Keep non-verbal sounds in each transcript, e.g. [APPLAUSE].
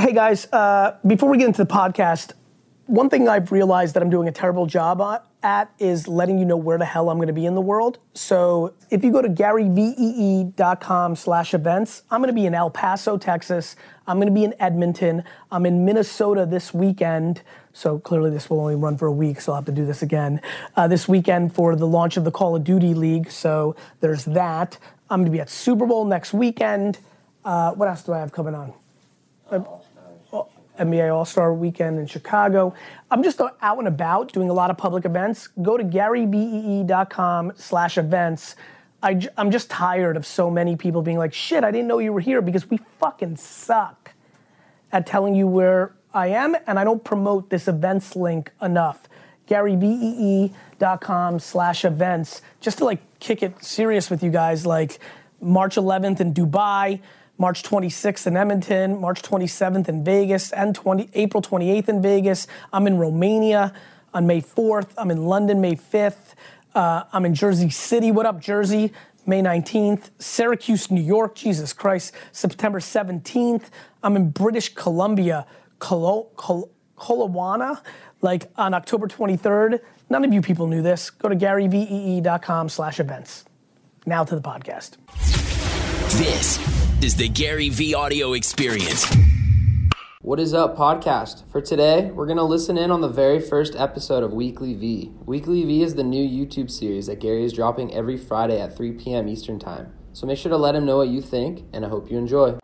Hey guys, uh, before we get into the podcast, one thing I've realized that I'm doing a terrible job at is letting you know where the hell I'm going to be in the world. So if you go to garyvee.com slash events, I'm going to be in El Paso, Texas. I'm going to be in Edmonton. I'm in Minnesota this weekend. So clearly this will only run for a week, so I'll have to do this again. Uh, this weekend for the launch of the Call of Duty League. So there's that. I'm going to be at Super Bowl next weekend. Uh, what else do I have coming on? Uh, NBA All Star Weekend in Chicago. I'm just out and about doing a lot of public events. Go to garyvee.com slash events. I, am just tired of so many people being like, shit, I didn't know you were here because we fucking suck at telling you where I am and I don't promote this events link enough. garyvee.com slash events. Just to like kick it serious with you guys, like March 11th in Dubai, March 26th in Edmonton, March 27th in Vegas, and 20, April 28th in Vegas. I'm in Romania on May 4th. I'm in London May 5th. Uh, I'm in Jersey City. What up, Jersey? May 19th. Syracuse, New York. Jesus Christ. September 17th. I'm in British Columbia, Colo- like on October 23rd. None of you people knew this. Go to garyvee.com slash events. Now to the podcast. This is the Gary V audio experience. What is up, podcast? For today, we're going to listen in on the very first episode of Weekly V. Weekly V is the new YouTube series that Gary is dropping every Friday at 3 p.m. Eastern Time. So make sure to let him know what you think, and I hope you enjoy.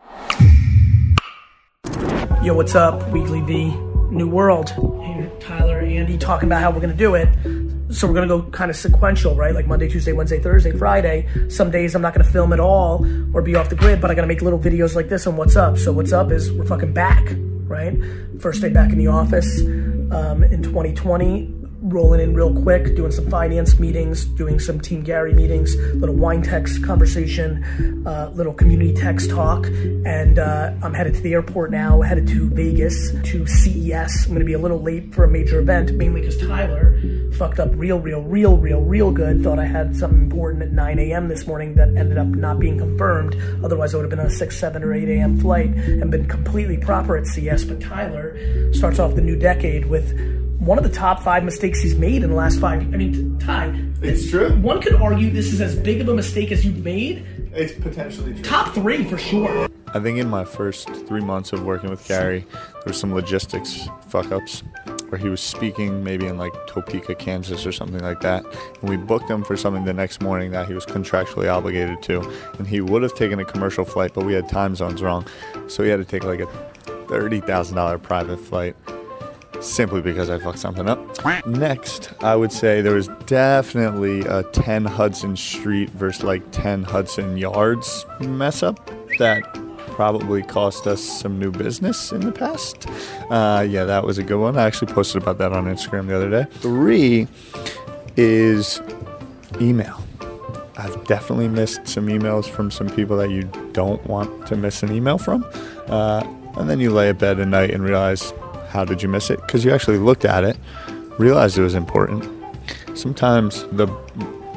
Yo, what's up, Weekly V? New World. Here, Tyler, Andy talking about how we're going to do it so we're gonna go kind of sequential, right? Like Monday, Tuesday, Wednesday, Thursday, Friday. Some days I'm not gonna film at all or be off the grid, but I gotta make little videos like this on what's up. So what's up is we're fucking back, right? First day back in the office um, in 2020 rolling in real quick, doing some finance meetings, doing some Team Gary meetings, little wine text conversation, uh, little community text talk, and uh, I'm headed to the airport now, headed to Vegas to CES. I'm to be a little late for a major event, mainly because Tyler fucked up real, real, real, real, real good. Thought I had something important at 9 a.m. this morning that ended up not being confirmed. Otherwise, I would have been on a 6, 7, or 8 a.m. flight and been completely proper at CES. But Tyler starts off the new decade with one of the top five mistakes he's made in the last five. I mean, Ty. It's true. One could argue this is as big of a mistake as you've made. It's potentially true. Top three for sure. I think in my first three months of working with Gary, there was some logistics fuck ups where he was speaking maybe in like Topeka, Kansas or something like that. And we booked him for something the next morning that he was contractually obligated to. And he would have taken a commercial flight, but we had time zones wrong. So he had to take like a $30,000 private flight simply because I fucked something up. Next, I would say there was definitely a 10 Hudson Street versus like 10 Hudson Yards mess up that probably cost us some new business in the past. Uh, yeah, that was a good one. I actually posted about that on Instagram the other day. Three is email. I've definitely missed some emails from some people that you don't want to miss an email from. Uh, and then you lay in bed at night and realize how did you miss it? Because you actually looked at it, realized it was important. Sometimes the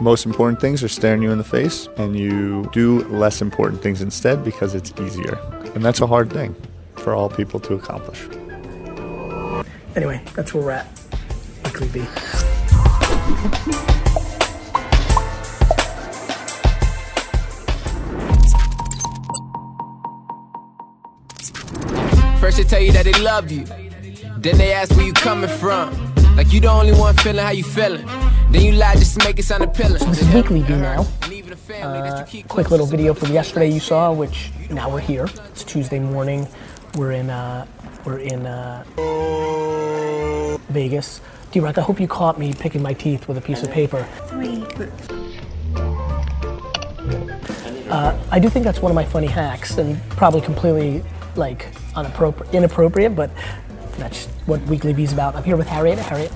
most important things are staring you in the face, and you do less important things instead because it's easier. And that's a hard thing for all people to accomplish. Anyway, that's where we're at. Weekly V. First they tell you that they love you. Then they ask where you coming from. Like you the only one feeling how you feeling. Then you lie just to make it sound appealing. This is Weekly V now. Uh, quick little video from yesterday you saw, which now we're here. It's Tuesday morning. We're in uh, we're in uh, Vegas. D-Rock, I hope you caught me picking my teeth with a piece of paper. Uh, I do think that's one of my funny hacks, and probably completely like inappropriate, inappropriate, but that's what Weekly V is about. I'm here with Harriet. Harriet,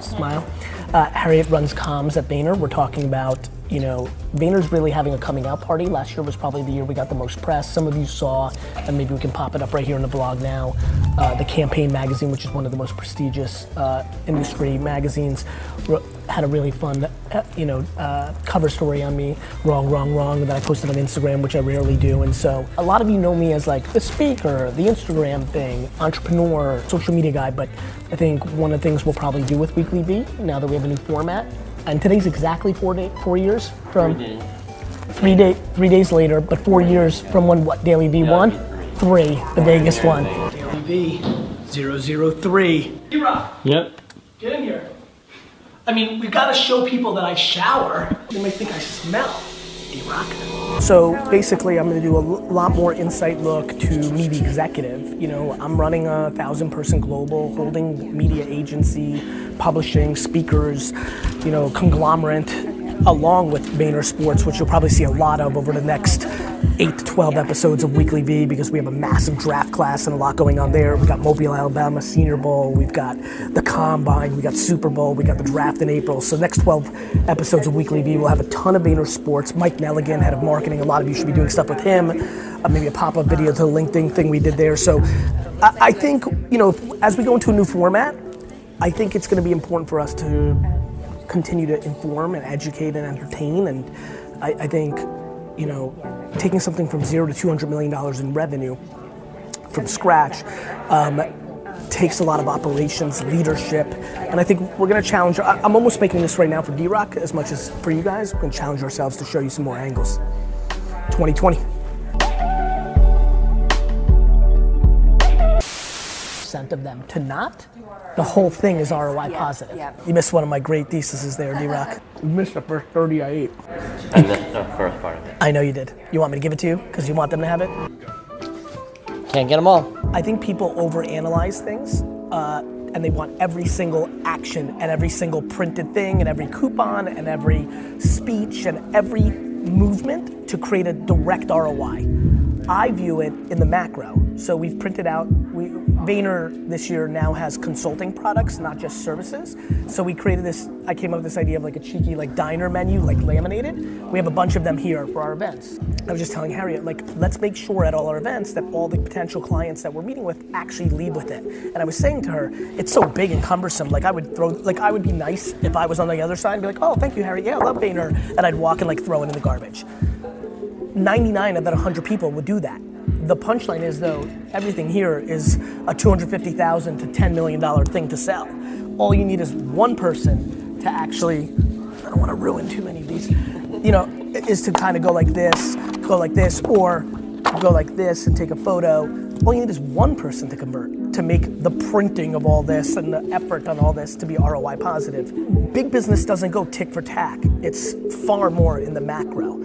smile. Uh, Harriet runs comms at Vayner. We're talking about, you know, Vayner's really having a coming out party. Last year was probably the year we got the most press. Some of you saw, and maybe we can pop it up right here in the vlog now, uh, the Campaign magazine, which is one of the most prestigious uh, industry magazines, had a really fun, uh, you know, uh, cover story on me, wrong, wrong, wrong, that I posted on Instagram, which I rarely do. And so a lot of you know me as like the speaker, the Instagram thing, entrepreneur, social media guy. But I think one of the things we'll probably do with Weekly V now that we have a new format, and today's exactly four day, four years from three day, three days later, but four years from when what Daily V won, three, the Vegas one. Daily V 003. Yep. Get in here. I mean, we've got to show people that I shower. They might think I smell. So basically, I'm going to do a lot more insight look to me, the executive. You know, I'm running a thousand person global, holding media agency, publishing, speakers, you know, conglomerate, along with Vayner Sports, which you'll probably see a lot of over the next eight to 12 episodes of Weekly V because we have a massive draft class and a lot going on there. We've got Mobile, Alabama Senior Bowl, we've got the Combine, we got Super Bowl, we got the draft in April. So next 12 episodes of Weekly V we'll have a ton of Vayner Sports. Mike Nelligan, head of marketing, a lot of you should be doing stuff with him. Uh, maybe a pop-up video to the LinkedIn thing we did there. So I, I think, you know, as we go into a new format, I think it's going to be important for us to continue to inform and educate and entertain. And I, I think, you know, taking something from zero to $200 million in revenue from scratch um, takes a lot of operations, leadership, and I think we're going to challenge. I'm almost making this right now for D Rock as much as for you guys. We're going to challenge ourselves to show you some more angles. 2020. Percent of them to not. The whole thing is ROI positive. yeah. You missed one of my great theses there, D Rock. You missed the first 30 I ate. And the, the first part of it. I know you did. You want me to give it to you because you want them to have it? Can't get them all. I think people overanalyze things uh, and they want every single action and every single printed thing and every coupon and every speech and every movement to create a direct ROI. I view it in the macro. So we've printed out, we, Vayner this year now has consulting products, not just services. So we created this, I came up with this idea of like a cheeky like diner menu, like laminated. We have a bunch of them here for our events. I was just telling Harriet, like, let's make sure at all our events that all the potential clients that we're meeting with actually leave with it. And I was saying to her, it's so big and cumbersome. Like I would throw, like I would be nice if I was on the other side and be like, oh, thank you, Harriet. Yeah, I love Vayner. And I'd walk and like throw it in the garbage. 99 of that 100 people would do that. The punchline is though, everything here is a 250,000 to 10 million dollar thing to sell. All you need is one person to actually, I don't want to ruin too many of these, you know, is to kind of go like this, go like this, or go like this and take a photo. All you need is one person to convert to make the printing of all this and the effort on all this to be ROI positive. Big business doesn't go tick for tack. It's far more in the macro.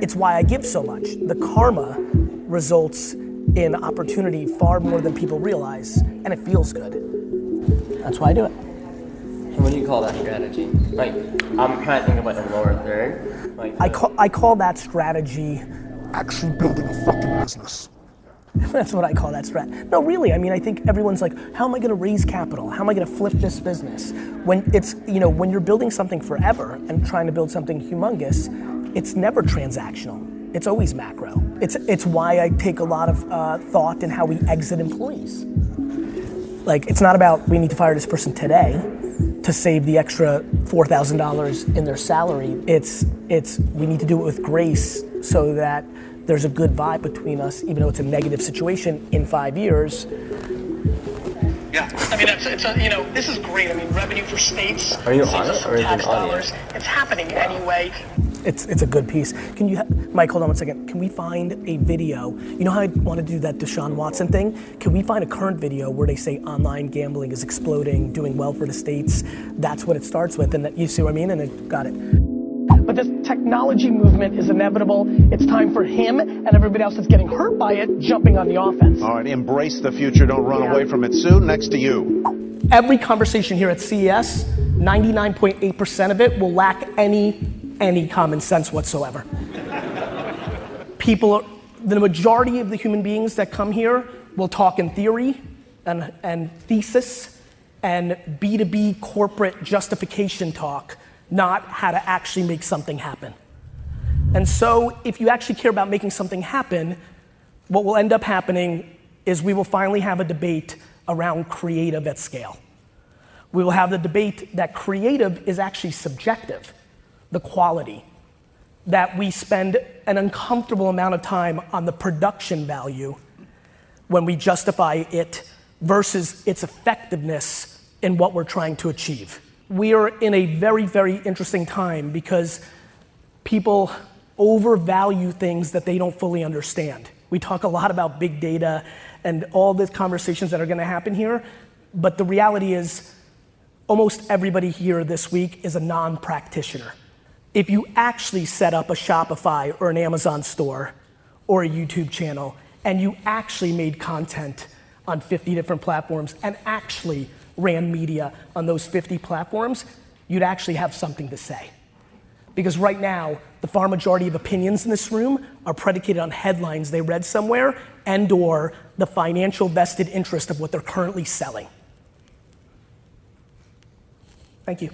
It's why I give so much. The karma results in opportunity far more than people realize, and it feels good. That's why I do it. And what do you call that strategy? Like, I'm trying to think about the lower third. Like, I call, I call that strategy actually building a fucking business. [LAUGHS] That's what I call that strat. No, really. I mean, I think everyone's like, how am I going to raise capital? How am I going to flip this business? When it's, you know, when you're building something forever and trying to build something humongous, it's never transactional. It's always macro. It's it's why I take a lot of uh, thought in how we exit employees. Like, it's not about we need to fire this person today to save the extra four thousand dollars in their salary. It's it's we need to do it with grace so that there's a good vibe between us, even though it's a negative situation in five years. Yeah, I mean, it's, it's a, you know, this is great. I mean, revenue for states. Are you saves on us it, or is it tax audio? dollars. It's happening anyway. It's it's a good piece. Can you, ha- Mike? Hold on one second. Can we find a video? You know how I want to do that Deshaun Watson thing? Can we find a current video where they say online gambling is exploding, doing well for the states? That's what it starts with, and that, you see what I mean? And it got it. But this technology movement is inevitable. It's time for him and everybody else that's getting hurt by it jumping on the offense. All right, embrace the future. Don't run away from it. Sue, next to you. Every conversation here at CES, 99.8% of it will lack any any common sense whatsoever. People the majority of the human beings that come here will talk in theory and, and thesis and B2B corporate justification talk, not how to actually make something happen. And so, if you actually care about making something happen, what will end up happening is we will finally have a debate around creative at scale. We will have the debate that creative is actually subjective, the quality. That we spend an uncomfortable amount of time on the production value when we justify it versus its effectiveness in what we're trying to achieve. We are in a very, very interesting time because people overvalue things that they don't fully understand. We talk a lot about big data and all the conversations that are gonna happen here, but the reality is almost everybody here this week is a non-practitioner. If you actually set up a Shopify or an Amazon store or a YouTube channel, and you actually made content on 50 different platforms and actually ran media on those 50 platforms, you'd actually have something to say. Because right now, the far majority of opinions in this room are predicated on headlines they read somewhere and/or the financial vested interest of what they're currently selling. Thank you.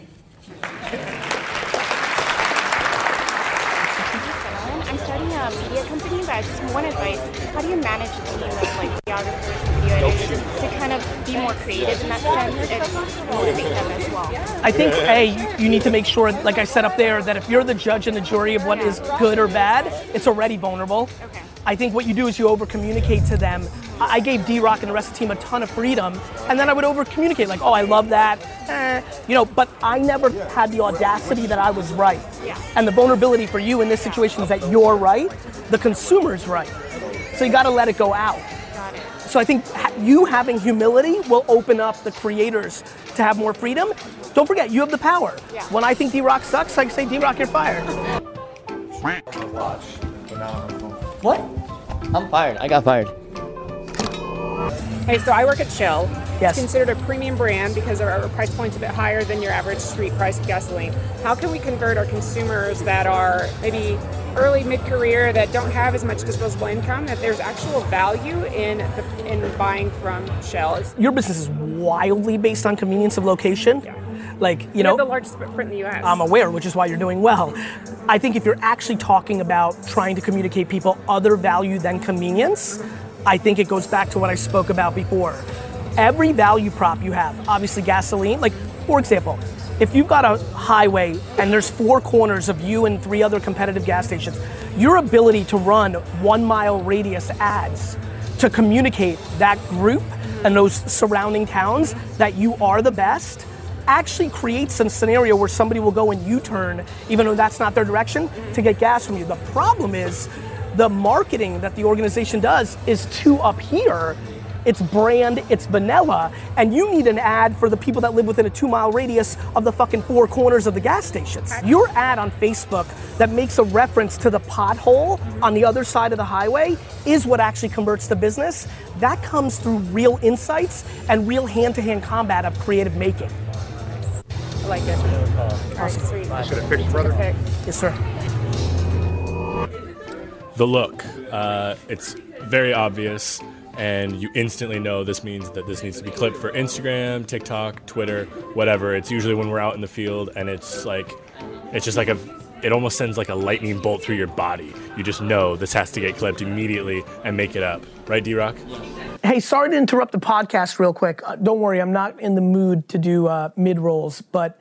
Media company, but I just want advice. How do you manage a team of like videographers and to kind of be more creative in that sense and motivate them as well? I think A, you need to make sure, like I said up there, that if you're the judge and the jury of what is good or bad, it's already vulnerable. Okay. I think what you do is you over communicate to them. I I gave D Rock and the rest of the team a ton of freedom, and then I would over communicate, like, oh, I love that, eh, you know, but I never had the audacity that I was right. Yeah. And the vulnerability for you in this situation is that you're right, the consumer's right. So you gotta let it go out. Got it. So I think you having humility will open up the creators to have more freedom. Don't forget, you have the power. Yeah. When I think D Rock sucks, I say D Rock, you're fired. What? I'm fired. I got fired. Hey, so I work at Shell. Yes. It's considered a premium brand because our, price point's a bit higher than your average street price of gasoline. How can we convert our consumers that are maybe early mid-career that don't have as much disposable income that there's actual value in the, in buying from Shell? Your business is wildly based on convenience of location. Like, you you know, know, the largest footprint in the U.S. I'm aware, which is why you're doing well. I think if you're actually talking about trying to communicate people other value than convenience, I think it goes back to what I spoke about before. Every value prop you have, obviously gasoline, like for example, if you've got a highway and there's four corners of you and three other competitive gas stations, your ability to run one mile radius ads to communicate that group and those surrounding towns that you are the best actually creates some scenario where somebody will go and U-turn, even though that's not their direction, to get gas from you. The problem is the marketing that the organization does is too up here. It's brand, it's vanilla, and you need an ad for the people that live within a two mile radius of the fucking four corners of the gas stations. Your ad on Facebook that makes a reference to the pothole on the other side of the highway is what actually converts the business. That comes through real insights and real hand to hand combat of creative making. I like it. All right, sweet. Should I pick your brother? Okay. Yes, sir. the look. Uh, it's very obvious, and you instantly know this means that this needs to be clipped for Instagram, TikTok, Twitter, whatever. It's usually when we're out in the field, and it's like, it's just like a, it almost sends like a lightning bolt through your body. You just know this has to get clipped immediately and make it up, right, D Rock? Hey, sorry to interrupt the podcast real quick. Uh, don't worry, I'm not in the mood to do uh, mid rolls, but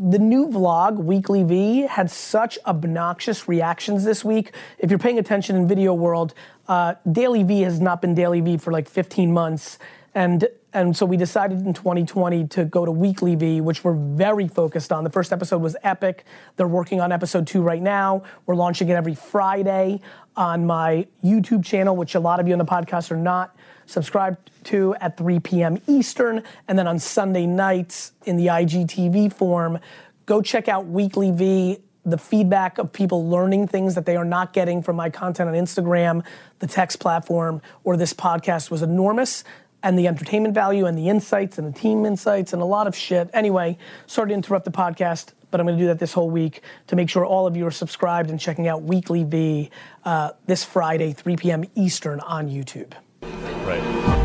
the new vlog, Weekly V, had such obnoxious reactions this week. If you're paying attention in video world, uh, Daily V has not been Daily V for like 15 months, and and so we decided in 2020 to go to Weekly V, which we're very focused on. The first episode was epic. They're working on episode two right now. We're launching it every Friday on my YouTube channel, which a lot of you on the podcast are not subscribed to at 3 p.m. Eastern, and then on Sunday nights in the IGTV form. Go check out Weekly V. The feedback of people learning things that they are not getting from my content on Instagram, the text platform, or this podcast was enormous. And the entertainment value and the insights and the team insights and a lot of shit. Anyway, sorry to interrupt the podcast, but I'm gonna do that this whole week to make sure all of you are subscribed and checking out Weekly V uh, this Friday, 3 p.m. Eastern on YouTube. Right.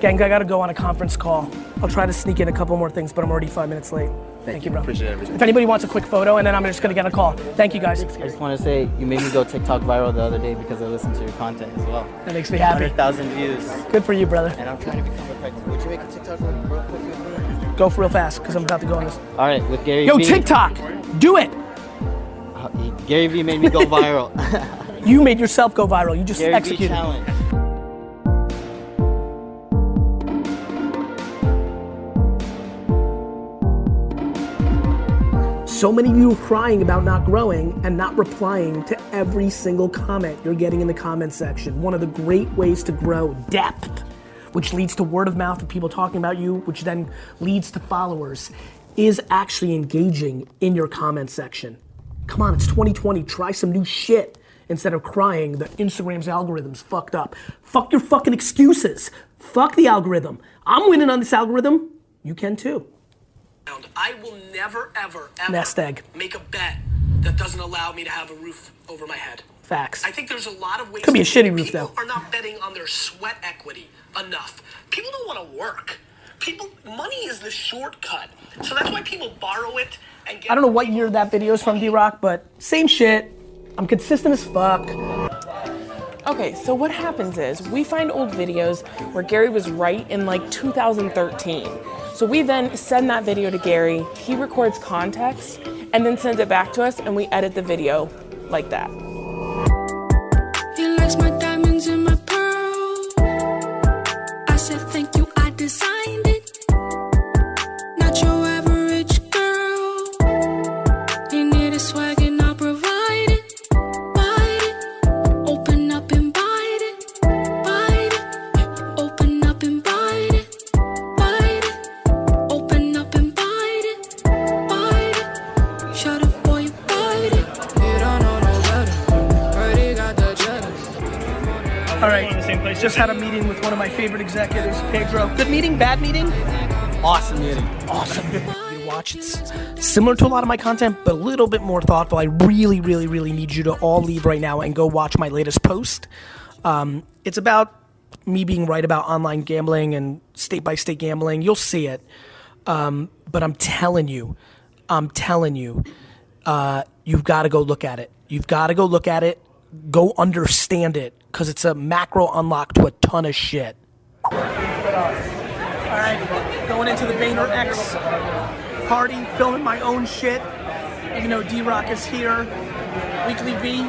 Gang, I gotta go on a conference call. I'll try to sneak in a couple more things, but I'm already five minutes late. Thank, you, bro. Appreciate everything. If anybody wants a quick photo, and then I'm just gonna get a call. Thank you guys. I just want to say you made me go TikTok viral the other day because I listened to your content as well. That makes me happy. 100,000 views. Good for you, brother. And I'm trying to become a pregnant. Would you make a TikTok real real quick? Go for real fast, because I'm about to go on this. All right, with Gary Yo, Vee. TikTok, do it. Uh, Gary Vee made me go viral. [LAUGHS] You made yourself go viral. You just Gary Vee executed. So many of you are crying about not growing and not replying to every single comment you're getting in the comment section. One of the great ways to grow depth, which leads to word of mouth of people talking about you, which then leads to followers, is actually engaging in your comment section. Come on, it's 2020. Try some new shit instead of crying that Instagram's algorithm's fucked up. Fuck your fucking excuses. Fuck the algorithm. I'm winning on this algorithm. You can too. I will never, ever, ever Nest egg. make a bet that doesn't allow me to have a roof over my head. Facts. I think there's a lot of ways. Could be a to- shitty roof, people though. are not betting on their sweat equity enough. People don't want to work. People, money is the shortcut. So that's why people borrow it and get. I don't know what year that video is from, D Rock, but same shit. I'm consistent as fuck. Okay, so what happens is we find old videos where Gary was right in like 2013. So we then send that video to Gary, he records context, and then sends it back to us, and we edit the video like that. Just had a meeting with one of my favorite executives, Pedro. Good meeting, bad meeting? Awesome meeting. Awesome. [LAUGHS] You watch it's similar to a lot of my content, but a little bit more thoughtful. I really, really, really need you to all leave right now and go watch my latest post. Um, it's about me being right about online gambling and state by state gambling. You'll see it. Um, but I'm telling you, I'm telling you, uh, you've got to go look at it. You've got to go look at it, go understand it, because it's a macro unlock to a ton of shit. All right, going into the Vayner X party, filming my own shit. Even though D Rock is here, Weekly V.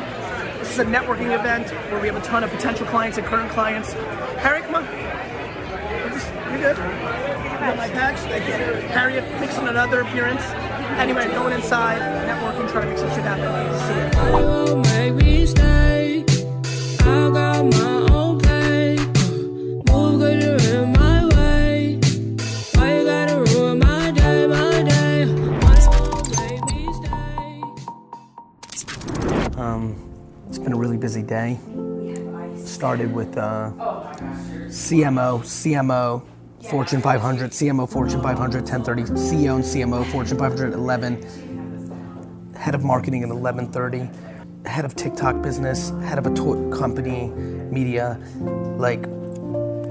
This is a networking event where we have a ton of potential clients and current clients. Harry, come on. You're good. You got my patch. You. Harriet mixing another appearance. Anyway, going inside, networking, trying to make some shit happen. See ya. will make me stay. I got my own pay. Move good, you're in my way. Why you gotta ruin my day, my day? Why won't make me stay? Um, it's been a really busy day. Started with uh, CMO, CMO, Fortune 500, CMO, Fortune 500, 1030, CEO and CMO, Fortune 500, 11, head of marketing at 1130, head of TikTok business, head of a toy company, media, like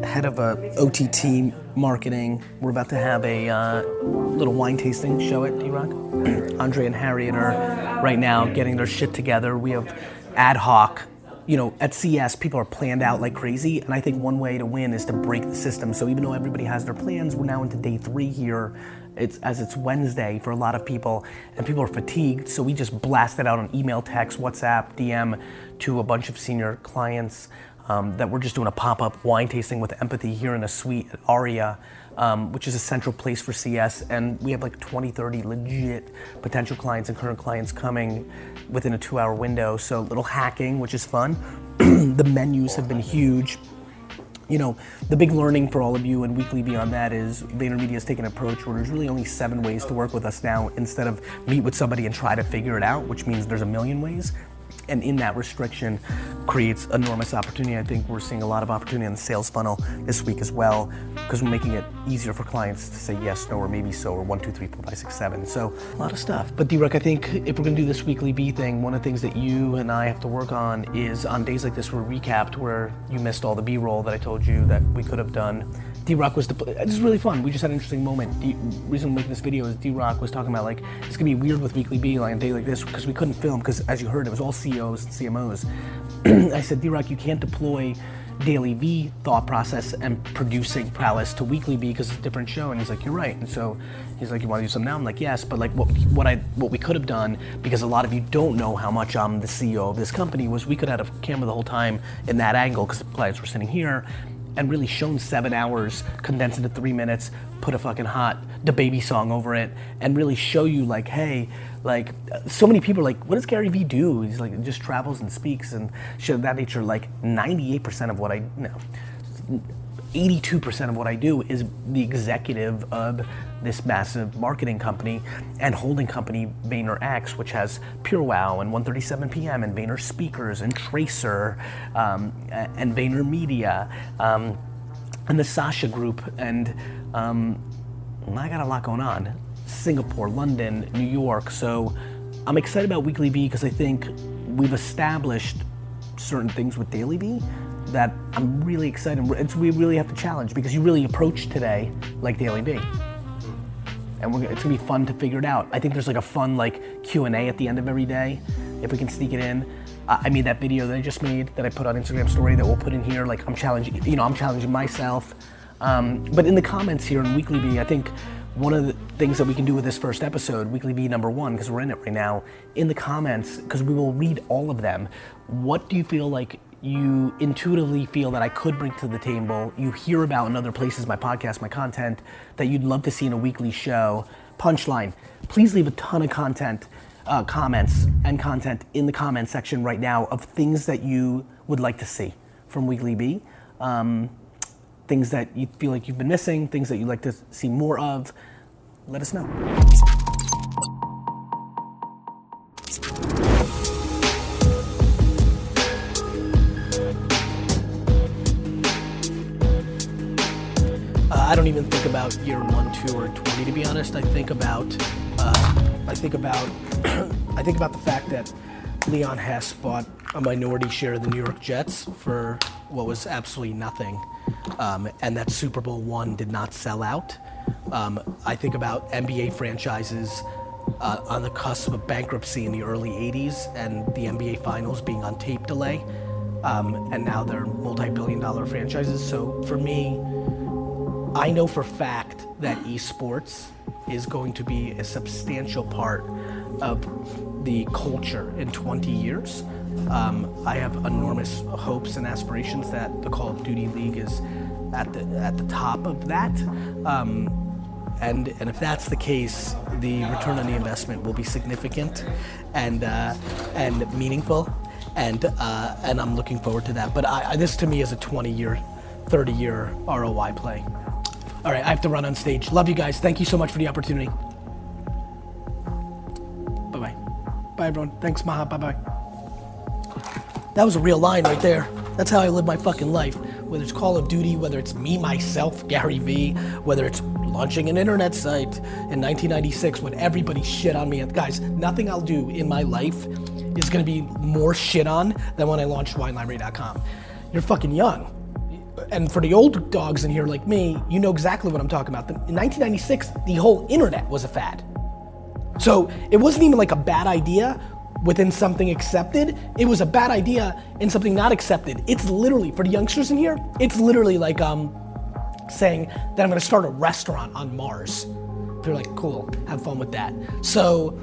head of a OTT marketing. We're about to have a uh, little wine tasting show at D-Rock. [CLEARS THROAT] Andre and Harriet are right now getting their shit together. We have ad hoc. You know, at CES, people are planned out like crazy, and I think one way to win is to break the system. So even though everybody has their plans, we're now into day three here. It's as it's Wednesday for a lot of people, and people are fatigued. So we just blast it out on email, text, WhatsApp, DM to a bunch of senior clients um, that we're just doing a pop-up wine tasting with empathy here in a suite at Aria, um, which is a central place for CES. And we have like 20, 30 legit potential clients and current clients coming within a two-hour window. So little hacking, which is fun. [CLEARS THROAT] the menus have been huge. You know, the big learning for all of you and weekly beyond that is VaynerMedia has taken an approach where there's really only seven ways to work with us now instead of meet with somebody and try to figure it out, which means there's a million ways and in that restriction creates enormous opportunity. I think we're seeing a lot of opportunity in the sales funnel this week as well because we're making it easier for clients to say yes, no, or maybe so, or one, two, three, four, five, six, seven. So a lot of stuff. But D-Rock, I think if we're gonna do this Weekly V thing, one of the things that you and I have to work on is on days like this, we're recapped where you missed all the B-roll that I told you that we could have done. D Rock was. This is really fun. We just had an interesting moment. The reason we're making this video is D Rock was talking about like it's gonna be weird with Weekly V like a day like this because we couldn't film because as you heard it was all CEOs and CMOs. [CLEARS THROAT] I said D Rock, you can't deploy Daily V thought process and producing prowess to Weekly V because it's a different show. And he's like, you're right. And so he's like, you want to do something now? I'm like, yes. But like what what I what we could have done because a lot of you don't know how much I'm the CEO of this company was we could have had a camera the whole time in that angle because the clients were sitting here and really shown seven hours condensed into three minutes put a fucking hot the baby song over it and really show you like hey like so many people are like what does gary vee do he's like just travels and speaks and shit of that nature like 98% of what i know. 82% of what I do is the executive of this massive marketing company and holding company VaynerX, which has PureWow and One37pm and Vayner Speakers and Tracer um, and Vayner Media um, and the Sasha Group. And um, I got a lot going on Singapore, London, New York. So I'm excited about Weekly V because I think we've established certain things with Daily V that I'm really excited. It's, we really have to challenge because you really approach today like Daily V. And it's gonna be fun to figure it out. I think there's like a fun like Q and A at the end of every day, if we can sneak it in. Uh, I made that video that I just made that I put on Instagram story that we'll put in here. Like I'm challenging, you know, I'm challenging myself. Um, but in the comments here in Weekly V, I think one of the things that we can do with this first episode, Weekly V number one, because we're in it right now, in the comments, because we will read all of them. What do you feel like you intuitively feel that I could bring to the table, you hear about in other places, my podcast, my content, that you'd love to see in a weekly show. Punchline, please leave a ton of content, uh, comments and content in the comment section right now of things that you would like to see from Weekly V. Um, things that you feel like you've been missing, things that you'd like to see more of. Let us know. Don't even think about year one, two, or twenty. To be honest, I think about, uh, I think about, [CLEARS THROAT] I think about the fact that Leon Hess bought a minority share of the New York Jets for what was absolutely nothing, um, and that Super Bowl one did not sell out. Um, I think about NBA franchises uh, on the cusp of bankruptcy in the early '80s, and the NBA Finals being on tape delay, um, and now they're multi-billion-dollar franchises. So for me. I know for fact that esports is going to be a substantial part of the culture in 20 years. Um, I have enormous hopes and aspirations that the Call of Duty League is at the at the top of that. Um, and and if that's the case, the return on the investment will be significant and uh, and meaningful, and uh, and I'm looking forward to that. But I, this to me is a 20 year, 30 year ROI play. All right, I have to run on stage. Love you guys. Thank you so much for the opportunity. Bye bye. Bye everyone. Thanks, Maha. Bye bye. That was a real line right there. That's how I live my fucking life. Whether it's Call of Duty, whether it's me, myself, Gary Vee, whether it's launching an internet site in 1996 when everybody shit on me. Guys, nothing I'll do in my life is gonna be more shit on than when I launched WineLibrary.com. You're fucking young and for the old dogs in here like me, you know exactly what I'm talking about. In 1996, the whole internet was a fad. So it wasn't even like a bad idea within something accepted. It was a bad idea in something not accepted. It's literally, for the youngsters in here, it's literally like um, saying that I'm gonna start a restaurant on Mars. They're like, cool, have fun with that. So.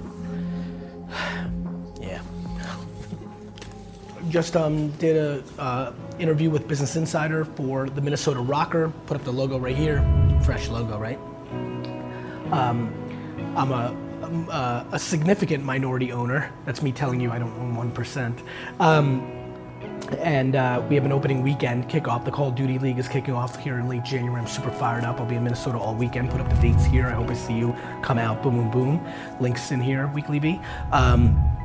Just um, did a uh, interview with Business Insider for the Minnesota RØKKR. Put up the logo right here. Fresh logo, right? Um, I'm a, a significant minority owner. That's me telling you I don't own 1%. Um, and uh, we have an opening weekend kickoff. The Call of Duty League is kicking off here in late January. I'm super fired up. I'll be in Minnesota all weekend. Put up the dates here. I hope I see you. Come out. Boom, boom, boom. Links in here. Weekly V. Um,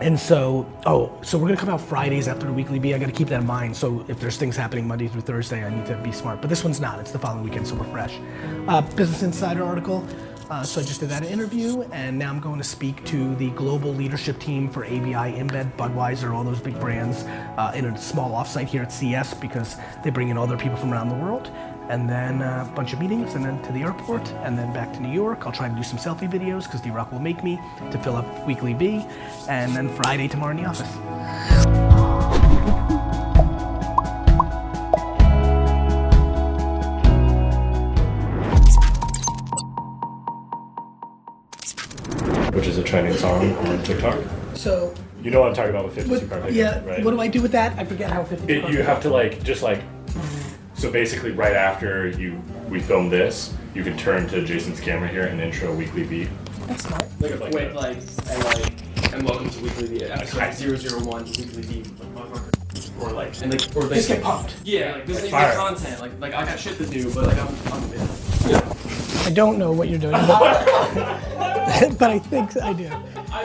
and so, oh, so we're gonna come out Fridays after the Weekly V. I gotta keep that in mind. So if there's things happening Monday through Thursday, I need to be smart. But this one's not. It's the following weekend, so we're fresh. Uh, Business Insider article. Uh, so I just did that interview, and now I'm going to speak to the global leadership team for ABI, InBev, Budweiser, all those big brands uh, in a small offsite here at CES because they bring in all their people from around the world. And then uh, a bunch of meetings, and then to the airport, and then back to New York. I'll try to do some selfie videos because D Rock will make me to fill up Weekly V, and then Friday tomorrow in the office. Which is a trending song on TikTok. So, You know what I'm talking about with 52 what, card pickup, yeah, right? what do I do with that? I forget how 50 It, you have to like just like so basically right after you we film this, you can turn to Jason's camera here and intro Weekly V. That's smart. Like, like Wait, like, and like, and welcome to Weekly V, episode 001 Weekly V. Or like, And like, or like, Just get pumped. Yeah, like, this Like is fire. content. Like, like, I got shit to do, but like, I'm, I'm yeah. I don't know what you're doing, but, [LAUGHS] [LAUGHS] but I think I do.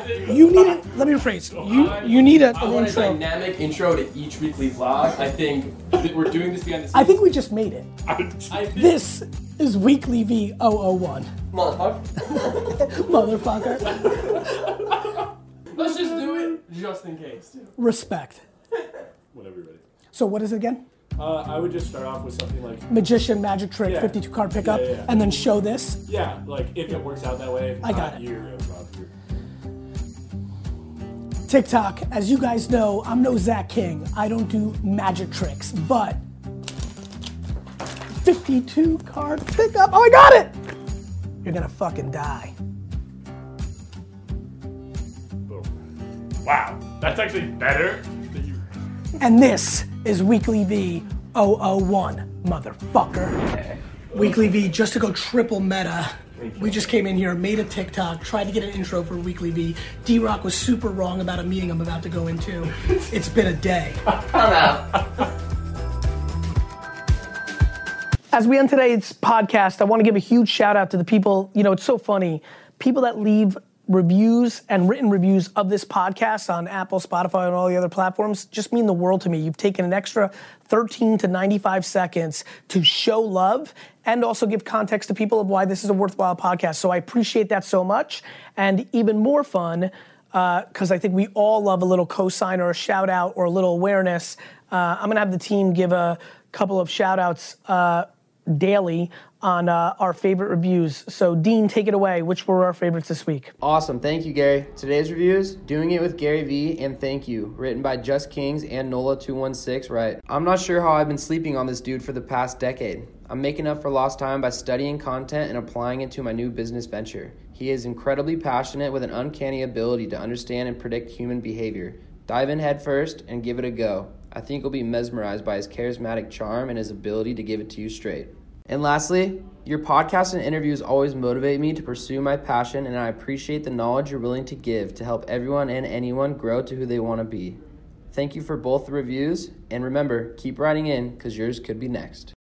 You need it. Let me rephrase. You you need a, I an want a dynamic intro to each weekly vlog. I think that we're doing this behind the scenes. I think we just made it. I think This is Weekly V 001. Motherfucker. [LAUGHS] Motherfucker. Let's just do it just in case. Respect. Whenever you're ready. So what is it again? Uh, I would just start off with something like Magician, magic trick, Yeah. 52 card pickup, Yeah, yeah, yeah. and then show this. yeah, like if it works out that way. If I got not, it. You're, uh, Rob, you're- TikTok, as you guys know, I'm no Zach King. I don't do magic tricks, but 52 card pickup. Oh, I got it! You're gonna fucking die. Wow, that's actually better. Than you. And this is Weekly V 001, motherfucker. Weekly V, just to go triple meta. We just came in here, made a TikTok, tried to get an intro for Weekly V. D Rock was super wrong about a meeting I'm about to go into. It's been a day. As we end today's podcast, I want to give a huge shout out to the people. You know, it's so funny. People that leave reviews and written reviews of this podcast on Apple, Spotify, and all the other platforms just mean the world to me. You've taken an extra 13 to 95 seconds to show love and also give context to people of why this is a worthwhile podcast. So I appreciate that so much. And even more fun, because I think we all love a little cosign or a shout out or a little awareness. Uh, I'm gonna have the team give a couple of shout outs uh, daily on uh, our favorite reviews. So, Dean, take it away. Which were our favorites this week? Awesome. Thank you, Gary. Today's reviews Doing It with Gary V and Thank You, written by Just Kings and Nola216. Right. I'm not sure how I've been sleeping on this dude for the past decade. I'm making up for lost time by studying content and applying it to my new business venture. He is incredibly passionate with an uncanny ability to understand and predict human behavior. Dive in headfirst and give it a go. I think you'll be mesmerized by his charismatic charm and his ability to give it to you straight. And lastly, your podcast and interviews always motivate me to pursue my passion, and I appreciate the knowledge you're willing to give to help everyone and anyone grow to who they want to be. Thank you for both the reviews, and remember, keep writing in because yours could be next.